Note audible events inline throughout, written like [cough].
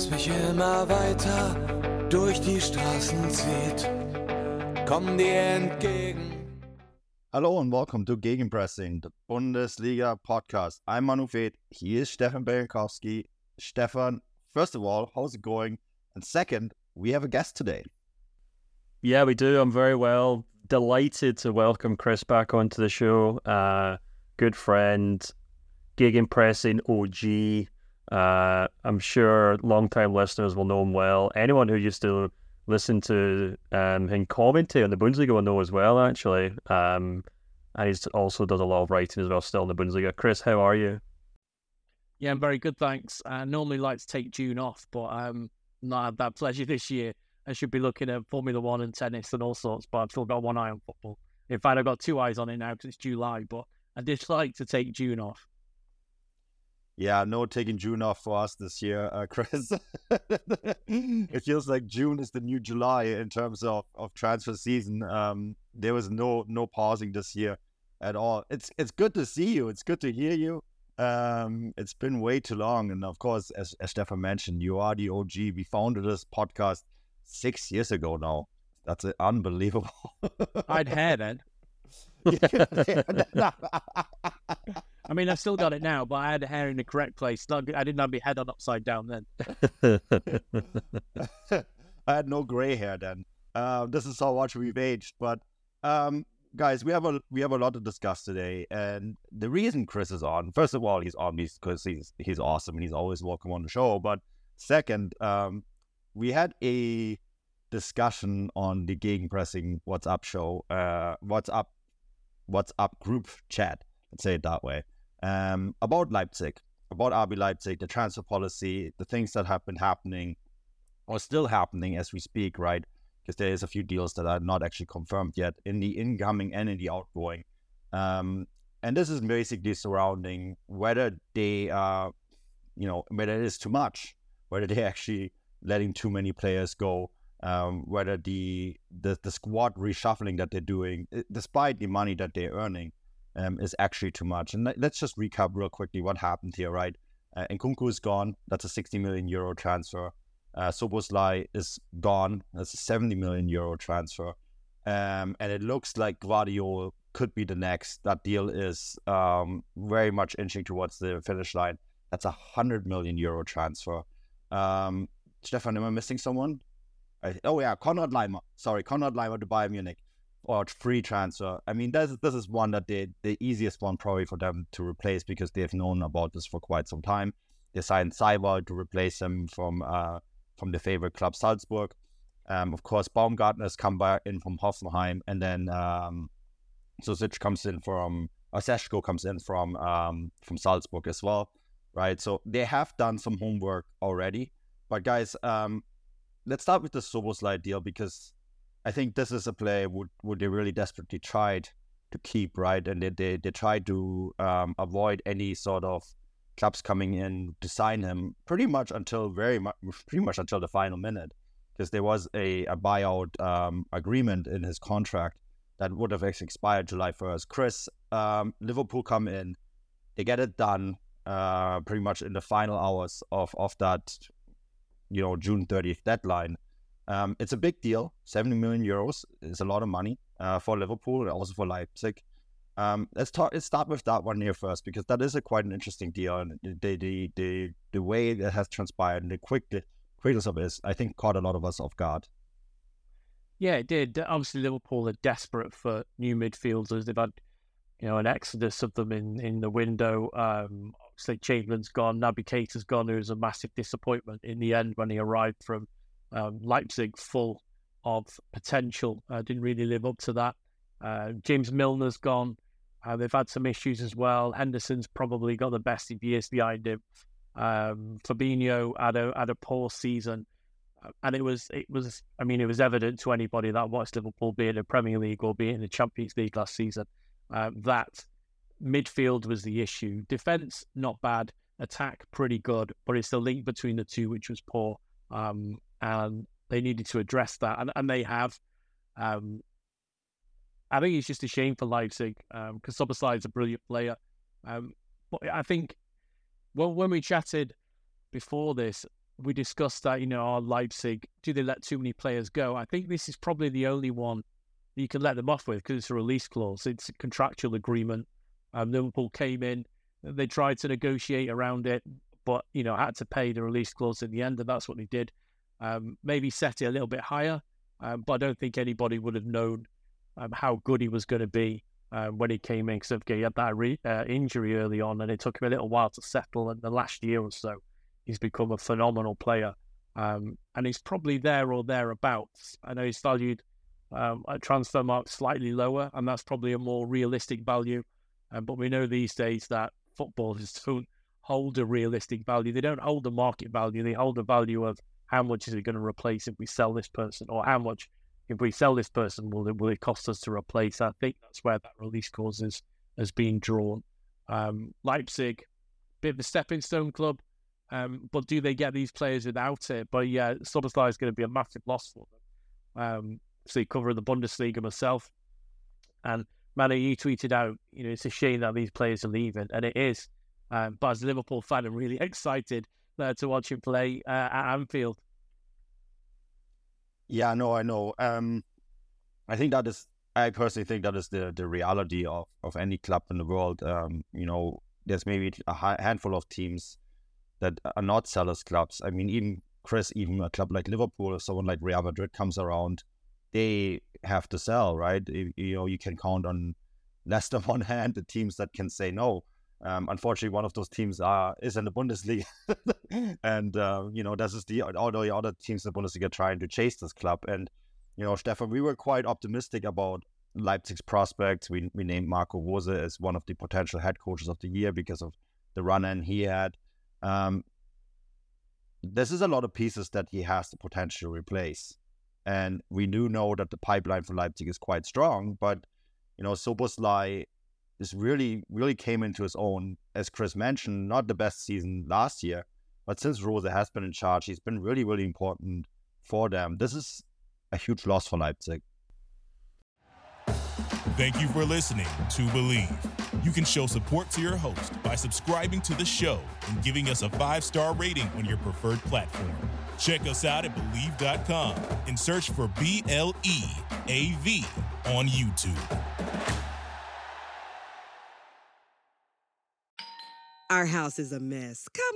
das mich immer weiter durch die Straßen zieht. Komm dir entgegen. Hello and welcome to Gegenpressing, the Bundesliga podcast. I'm Manu Veth. He is Stefan Bienkowski. Stefan, first of all, how's it going? And second, we have a guest today. Yeah, we do. I'm very well. Delighted to welcome Chris back onto the show. Uh, good friend, Gegenpressing OG. Uh, I'm sure long-time listeners will know him well. Anyone who used to listen to um, him commentate on the Bundesliga will know as well, actually. Um, and he's also does a lot of writing as well, still in the Bundesliga. Chris, how are you? Yeah, I'm very good, thanks. I normally like to take June off, but I'm not had that pleasure this year. I should be looking at Formula One and tennis and all sorts, but I've still got one eye on football. In fact, I've got two eyes on it now because it's July, but I did like to take June off. Yeah, no taking June off for us this year, uh, [laughs] Chris. it feels like June is the new July in terms of, of transfer season. Um, there was no no pausing this year at all. It's it's good to see you. It's good to hear you. Um, it's been way too long, and of course, as, as Stefan mentioned, you are the OG. We founded this podcast six years ago now. That's unbelievable. I'd hair then. [laughs] [laughs] I mean, I've still got it now, but I had hair in the correct place. I didn't have my head on upside down then. [laughs] I had no gray hair then. Um, this is how much we've aged. But um, guys, we have a we have a lot to discuss today, and the reason Chris is on, first of all, he's on because he's he's awesome and he's always welcome on the show. But second, um, we had a discussion on the Gegenpressing What's Up show, uh, What's Up, What's Up group chat. Let's say it that way. Um, about Leipzig, about RB Leipzig, the transfer policy, the things that have been happening or still happening as we speak, right? Because there is a few deals that are not actually confirmed yet in the incoming and in the outgoing. Um, and this is basically surrounding whether they are, you know, whether it is too much, whether they're actually letting too many players go, um, whether the, the the squad reshuffling that they're doing, despite the money that they're earning, um, is actually too much. And let's just recap real quickly what happened here, right? Uh, Nkunku is gone. That's a 60 million euro transfer. Uh, Szoboszlai is gone. That's a 70 million euro transfer. Um, and it looks like Gvardiol could be the next. That deal is um, very much inching towards the finish line. That's a 100 million euro transfer. Um, Stefan, am I missing someone? I, oh, yeah, Konrad Laimer. Sorry, Konrad Laimer to Bayern Munich or free transfer. I mean, this this is one that they the easiest one probably for them to replace because they've known about this for quite some time. They signed Seiwald to replace him from uh, from the favorite club Salzburg. Um, of course, Baumgartner has come back in from Hoffenheim, and then um, Šeško comes in from Oseshko comes in from um, from Salzburg as well, right? So they have done some homework already. But guys, um, let's start with the Szoboszlai deal because I think this is a play would would they really desperately tried to keep right, and they they, they tried to um, avoid any sort of clubs coming in to sign him pretty much until very much pretty much until the final minute because there was a, a buyout um, agreement in his contract that would have expired July first. Chris, um, Liverpool come in, they get it done uh, pretty much in the final hours of of that you know June thirtieth deadline um, it's a big deal. 70 million euros is a lot of money uh, for Liverpool and also for Leipzig. Um, let's talk. Let's start with that one here first because that is a quite an interesting deal, and the the the, the way that has transpired and the quick the quickness of it, I think, caught a lot of us off guard. Yeah, it did. Obviously, Liverpool are desperate for new midfielders. They've had, you know, an exodus of them in in the window. Um, obviously, Chamberlain's gone, Naby Keita's gone, who was a massive disappointment in the end when he arrived from um, Leipzig full of potential. Uh, didn't really live up to that. Uh, James Milner's gone. Uh, they've had some issues as well. Henderson's probably got the best of years behind him. Um, Fabinho had a had a poor season, uh, and it was it was I mean it was evident to anybody that watched Liverpool be in the Premier League or be in the Champions League last season uh, that midfield was the issue. Defense not bad, attack pretty good, but it's the link between the two which was poor, um, and they needed to address that, and, and they have. Um, I think it's just a shame for Leipzig because um, is a brilliant player. Um, but I think well, when we chatted before this, we discussed that, you know, our Leipzig, do they let too many players go? I think this is probably the only one you can let them off with because it's a release clause. It's a contractual agreement. Um, Liverpool came in, they tried to negotiate around it, but, you know, had to pay the release clause in the end, and that's what they did. Um, maybe set it a little bit higher, um, but I don't think anybody would have known um, how good he was going to be uh, when he came in because he had that re- uh, injury early on, and it took him a little while to settle. And the last year or so, he's become a phenomenal player, um, and he's probably there or thereabouts. I know he's valued um, at Transfermarkt slightly lower, and that's probably a more realistic value. But we know these days that footballers don't hold a realistic value. They don't hold the market value. They hold the value of how much is it going to replace if we sell this person, or how much if we sell this person, will it, will it cost us to replace? I think that's where that release clause is, has been drawn. Um, Leipzig, bit of a stepping stone club, um, but do they get these players without it? But yeah, Szoboszlai is going to be a massive loss for them. Um, so cover the Bundesliga myself, and Manny, you tweeted out, you know, it's a shame that these players are leaving, and it is. Um, but as a Liverpool fan, I'm really [laughs] excited uh, to watch him play uh, at Anfield. Yeah, no, I know. Um, I think that is. I personally think that is the the reality of of any club in the world. Um, you know, there's maybe a handful of teams that are not sellers clubs. I mean, even Chris, even a club like Liverpool or someone like Real Madrid comes around, they have to sell, right? You, you know, you can count on less than one hand the teams that can say no. Um, unfortunately, one of those teams are is in the Bundesliga, [laughs] and uh, you know this is the all the other teams in the Bundesliga trying to chase this club. And you know, Stefan, we were quite optimistic about Leipzig's prospects. We we named Marco Rose as one of the potential head coaches of the year because of the run in he had. Um, this is a lot of pieces that he has the potential to replace, and we do know that the pipeline for Leipzig is quite strong. But you know, Szoboszlai this really, really came into his own. As Chris mentioned, not the best season last year, but since Rose has been in charge, he's been really, really important for them. This is a huge loss for Leipzig. Thank you for listening to Bleav. You can show support to your host by subscribing to the show and giving us a five star rating on your preferred platform. Check us out at Bleav.com and search for B L E A V on YouTube. Our house is a mess. Come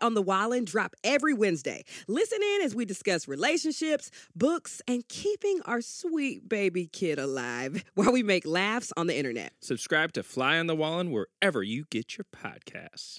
on the Wallen drop every Wednesday. Listen in as we discuss relationships, books, and keeping our sweet baby kid alive [laughs] while we make laughs on the internet. Subscribe to Fly on the Wallen wherever you get your podcasts.